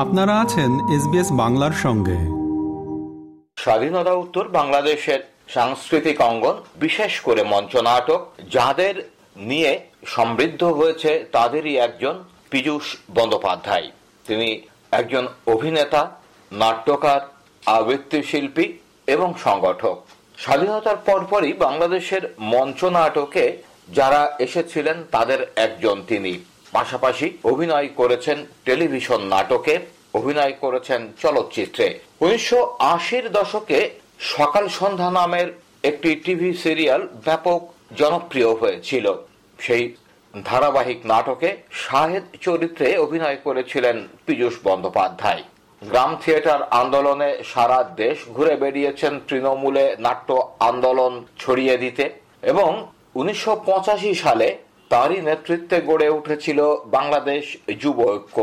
আপনারা আছেন এসবিএস বাংলার সঙ্গে। স্বাধীনতা উত্তর বাংলাদেশের সাংস্কৃতিক অঙ্গন, বিশেষ করে মঞ্চ নাটক, যাদের নিয়ে সমৃদ্ধ হয়েছে তাদেরই একজন পীযূষ বন্দ্যোপাধ্যায়। তিনি একজন অভিনেতা, নাট্যকার, আবৃত্তি শিল্পী এবং সংগঠক। স্বাধীনতার পরপরই বাংলাদেশের মঞ্চ নাটকে যারা এসেছিলেন, তাদের একজন তিনি। পাশাপাশি অভিনয় করেছেন টেলিভিশন নাটকে, অভিনয় করেছেন চলচ্চিত্রে। উনিশশো আশির দশকে সকাল সন্ধ্যা নামের একটি টিভি সিরিয়াল ব্যাপক জনপ্রিয় হয়েছিল। সেই ধারাবাহিক নাটকে শাহেদ চরিত্রে অভিনয় করেছিলেন পীযূষ বন্দ্যোপাধ্যায়। গ্রাম থিয়েটার আন্দোলনে সারা দেশ ঘুরে বেরিয়েছেন তৃণমূলে নাট্য আন্দোলন ছড়িয়ে দিতে এবং উনিশশো পঁচাশি সালে তারই নেতৃত্বে গড়ে উঠেছিল বাংলাদেশ যুব ঐক্য।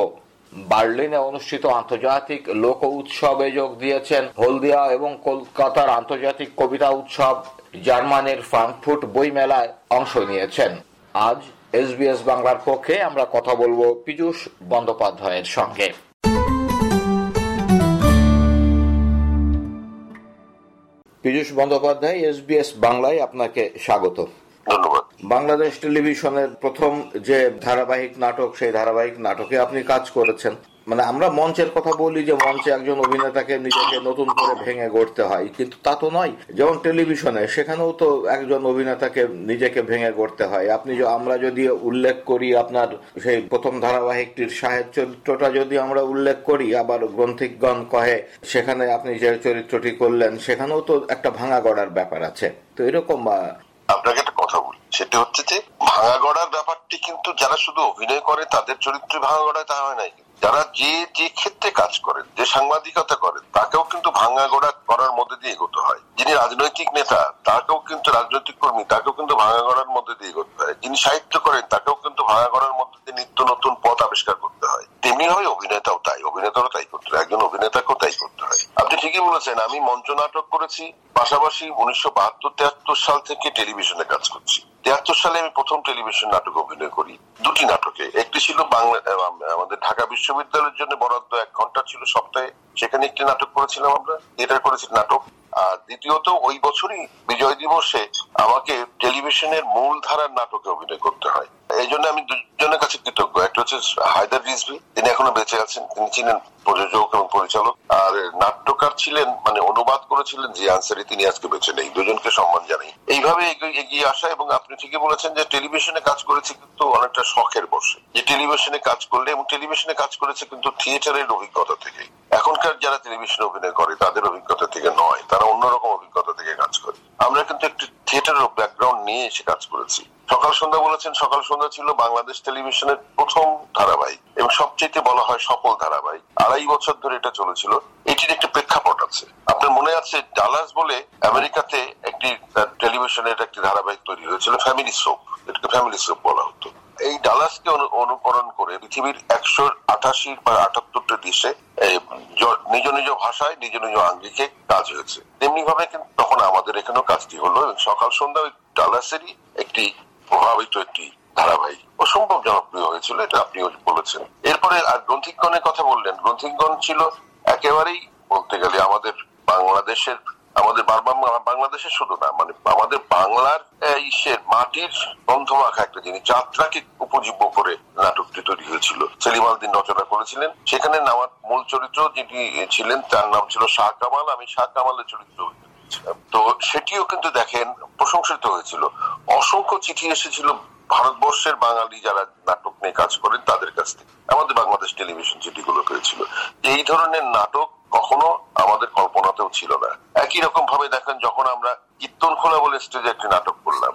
বার্লিনে অনুষ্ঠিত আন্তর্জাতিক লোক উৎসবে যোগ দিয়েছেন হলদিয়া এবং কলকাতার আন্তর্জাতিক কবিতা উৎসব জার্মানির ফ্রাঙ্কফুট বইমেলায় অংশ নিয়েছেন। আজ এসবিএস বাংলার পক্ষে আমরা কথা বলব পীযূষ বন্দ্যোপাধ্যায়ের সঙ্গে। পীযূষ বন্দ্যোপাধ্যায়, এসবিএস বাংলায় আপনাকে স্বাগত। ধন্যবাদ। বাংলাদেশ টেলিভিশনের প্রথম যে ধারাবাহিক নাটক সেই ধারাবাহিক নাটকে আপনি কাজ করেছেন। মানে আমরা মঞ্চের কথা বলি যে মঞ্চে একজন অভিনেতাকে নিজেকে নতুন করে ভেঙে গড়তে হয় কিন্তু তা তো নয়। যেমন টেলিভিশনে সেখানেও তো একজন অভিনেতাকে নিজেকে ভেঙে গড়তে হয়। আপনি আমরা যদি উল্লেখ করি আপনার সেই প্রথম ধারাবাহিকটির সাহেব চরিত্রটা যদি আমরা উল্লেখ করি আবার গ্রন্থিকগণ কহে সেখানে আপনি যে চরিত্রটি করলেন সেখানেও তো একটা ভাঙা গড়ার ব্যাপার আছে। তো এরকম আপনাকে একটা কথা সেটা হচ্ছে যে ভাঙা গড়ার ব্যাপারটি কিন্তু যারা শুধু অভিনয় করে, তাদের চরিত্র ভাঙা গড়ায় তা হয় নাই। যারা যে যে ক্ষেত্রে কাজ করেন, যে সাংবাদিকতা করেন, তাকেও কিন্তু ভাঙা গোড়া করার মধ্যে দিয়ে এগোতে হয়। যিনি রাজনৈতিক নেতা, তাকেও কিন্তু রাজনৈতিক কর্মী, তাকেও কিন্তু ভাঙা গড়ার মধ্যে দিয়ে এগোতে হয়। যিনি সাহিত্য করেন, তাকেও কিন্তু ভাঙা গড়ার মধ্যে দিয়ে নিত্য নতুন পথ আবিষ্কার করতে হয়। তেমনি হয় অভিনেতাও তাই, অভিনেতারও তাই করতে হয়, একজন অভিনেতাকেও তাই করতে হয়। আপনি ঠিকই বলেছেন, আমি মঞ্চ নাটক করেছি, পাশাপাশি উনিশশো বাহাত্তর, তেহাত্তর সাল থেকে টেলিভিশনে কাজ করছি। তিয়াত্তর সালে আমি প্রথম টেলিভিশন নাটক অভিনয় করি, দুটি নাটকে। একটি ছিল বাংলা আমাদের ঢাকা বিশ্ববিদ্যালয়ের জন্য বরাদ্দ এক ঘণ্টা ছিল সপ্তাহে। সেখানে একটি নাটক করেছিলাম আমরা থিয়েটার করেছি নাটক। আর দ্বিতীয়ত ওই বছরই বিজয় দিবসে আমাকে টেলিভিশনের মূল ধারার নাটকে অভিনয় করতে হয়। এই জন্য আমি দুজনের কাছে কৃতজ্ঞ। একটা হচ্ছে হায়দার রিজভি, তিনি এখনও বেঁচে আছেন। তিনি ছিলেন প্রযোজক এবং পরিচালক। আর নাট্যকার ছিলেন মানে অনুবাদ করেছিলেন যে আনসারি, তিনি আজকে বেঁচে নেই। দুজনকে সম্মান জানাই। এইভাবে এগিয়ে আসা এবং আপনি ঠিকই বলেছেন যে টেলিভিশনে কাজ করেছে কিন্তু অনেকটা শখের বসে। যে টেলিভিশনে কাজ করলে এবং টেলিভিশনে কাজ করেছে কিন্তু থিয়েটারের অভিজ্ঞতা থেকে এখনকার যারা টেলিভিশনে অভিনয় করে, তাদের অভিজ্ঞতা থেকে নয়, তারা অন্যরকম অভিজ্ঞতা থেকে কাজ করে। আমরা কিন্তু একটি থিয়েটারের ব্যাকগ্রাউন্ড নিয়ে এসে কাজ করেছি। সকাল সন্ধ্যা বলেছেন, সকাল সন্ধ্যা ছিল বাংলাদেশ টেলিভিশনের প্রথম ধারাবাহিক, এবং সবচেয়ে বলা হয় সফল ধারাবাহিক। আড়াই বছর ধরে এটা চলেছিল। এটির একটি প্রেক্ষাপট আছে। আপনার মনে আছে ডালাস বলে আমেরিকাতে একটি টেলিভিশনের একটি ধারাবাহিক তৈরি হয়েছিল ফ্যামিলি সোপ এটাকে ফ্যামিলি সোপ বলা হতো। এই ডালাসকে অনুকরণ করে পৃথিবীর একশো আঠাশি বা আটাত্তরটা দেশে নিজ নিজ ভাষায়, নিজ নিজ আঙ্গিকে কাজ হয়েছে। তেমনি ভাবে তখন আমাদের এখানেও কাজটি হলো এবং সকাল সন্ধ্যা ওই ডালাসেরই একটি প্রভাবিত একটি ধারাবাহিক অসম্ভব জনপ্রিয় হয়েছিল, এটা আপনি বলেছেন। এরপরে আর গ্রন্থিকগণের কথা বললেন। গ্রন্থিকগণ ছিল একেবারেই বলতে গেলে আমাদের বাংলাদেশের আমাদের বাংলাদেশের শুধু না মানে আমাদের বাংলার ইসের মাটির গন্ধ মাখা একটা জিনিস, যাত্রাকে উপজীব্য করে নাটকটি তৈরি হয়েছিল। সেলিম আলদিন রচনা করেছিলেন। সেখানে আমার মূল চরিত্র যিনি ছিলেন, তার নাম ছিল শাহ কামাল। আমি শাহ কামালের চরিত্র তো সেটিও কিন্তু দেখেন, প্রশংসিত হয়েছিল। অসংখ্য চিঠি এসেছিল ভারতবর্ষের বাঙালি যারা নাটক নিয়ে কাজ করেন তাদের কাছ থেকে। আমাদের বাংলাদেশ টেলিভিশন চিঠিগুলো পেয়েছিল। এই ধরনের নাটক কখনো আমাদের কল্পনাতেও ছিল না। একই রকম ভাবে দেখেন, যখন আমরা কীর্তন খোলা বলে স্টেজে একটি নাটক করলাম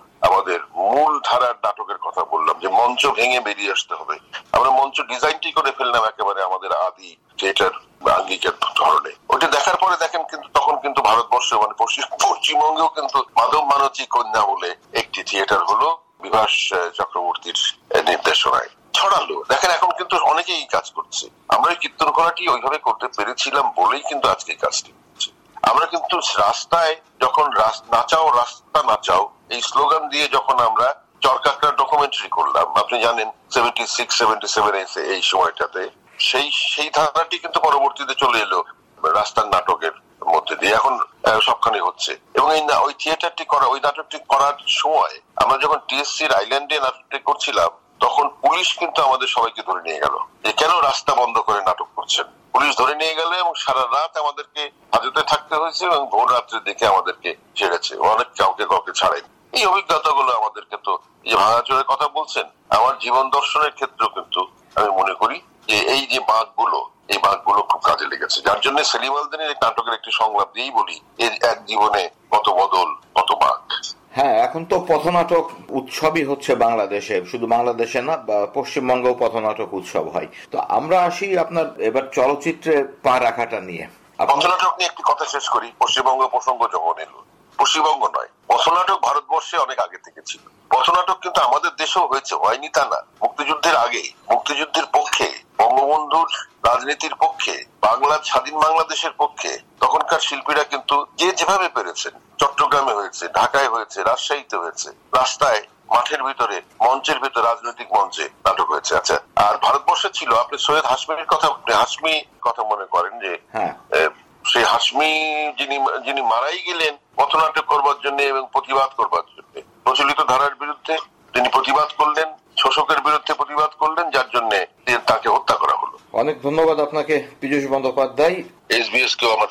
মূল ধারার নাটকের কথা বললাম যে মঞ্চ ভেঙে বেরিয়ে আসতে হবে। আমরা মঞ্চ ডিজাইনটি করে ফেললাম একেবারে আমাদের আদি থিয়েটার আঙ্গিকের ধরনে। ওটা দেখার পরে দেখেন কিন্তু তখন কিন্তু ভারতবর্ষে মানে পশ্চিমবঙ্গেও কিন্তু মাধব মানচী কন্যা বলে একটি থিয়েটার হলো বিভাস চক্রবর্তীর নির্দেশনায়। ছড়ালো। দেখেন এখন কিন্তু অনেকেই কাজ করছে। আমরা কীর্তন করাটি ওইভাবে করতে পেরেছিলাম বলেই কিন্তু আজকে কাজটি করছে আমরা কিন্তু রাস্তায় যখন নাচাও, রাস্তা নাচাও, এই স্লোগান দিয়ে যখন আমরা চরকাকড়া ডকুমেন্টারি করলাম, আপনি জানেন সেভেন্টি সিক্স সেভেন্টি সেভেন এই সময়টাতে, সেই সেই ধারাটি কিন্তু পরবর্তীতে চলে এলো রাস্তার নাটকের মধ্যে দিয়ে। এখন সবখানে হচ্ছে। এবং এই ওই থিয়েটারটি করা, ওই নাটকটি করার সময় আমরা যখন টিএসসির আইল্যান্ডে নাটকটি করছিলাম তখন পুলিশ কিন্তু আমাদের সবাইকে ধরে নিয়ে গেল। যে কেন রাস্তা বন্ধ করে নাটক করছেন? পুলিশ ধরে নিয়ে গেল এবং সারা রাত আমাদেরকে হাজতে থাকতে হয়েছে এবং ভোর রাত্রে দেখে আমাদেরকে ছেড়েছে। অনেক কাউকে কাউকে ছাড়াই এই অভিজ্ঞতাগুলো আমাদেরকে তো যে ভাঙাচোরের কথা বলছেন। আমার জীবন দর্শনের ক্ষেত্রেও কিন্তু আমি মনে করি যে এই যে বাঘগুলো, এই বাঘগুলো খুব কাজে লেগেছে। যার জন্য সেলিম আলদিনের নাটকের একটি সংলাপ দিয়েই বলি, এর এক জীবনে কত বদল, কত বাঘ। হ্যাঁ এখন তো পথনাটক উৎসবই হচ্ছে বাংলাদেশে শুধু বাংলাদেশে না পশ্চিমবঙ্গেও পথনাটক উৎসব হয়। তো আমরা আসি আপনার এবার চলচ্চিত্রে পা রাখাটা নিয়ে। পথনাটক নিয়ে একটি কথা শেষ করি, পশ্চিমবঙ্গ প্রসঙ্গ যখন এলো পশ্চিমবঙ্গ নয়, পথনাটক ভারতবর্ষে অনেক আগে থেকে ছিল। পথনাটক কিন্তু আমাদের দেশেও হয়েছে, হয়নি তা না। মুক্তিযুদ্ধের আগে মুক্তিযুদ্ধের পক্ষে, বঙ্গবন্ধুর রাজনীতির পক্ষে বাংলার স্বাধীন বাংলাদেশের পক্ষে, তখনকার শিল্পীরা কিন্তু যে যেভাবে পেরেছেন চট্টগ্রামে হয়েছে ঢাকায় হয়েছে রাজশাহীতে হয়েছে। রাস্তায় মাঠের ভিতরে মঞ্চের ভিতরে রাজনৈতিক মঞ্চে নাটক হয়েছে। আচ্ছা আর ভারতবর্ষে ছিল আপনি সৈয়দ হাসমির কথা হাসমি কথা মনে করেন যে হ্যাঁ। সেই হাসমি যিনি যিনি মারাই গেলেন পথনাটক করবার জন্য এবং প্রতিবাদ করবার জন্য। প্রচলিত ধারার বিরুদ্ধে তিনি প্রতিবাদ করলেন শোষকের বিরুদ্ধে প্রতিবাদ করলেন যার জন্য তাকে হত্যা করা হলো। অনেক ধন্যবাদ আপনাকে পীযূষ বন্দ্যোপাধ্যায়। এসবিএস কেও আমার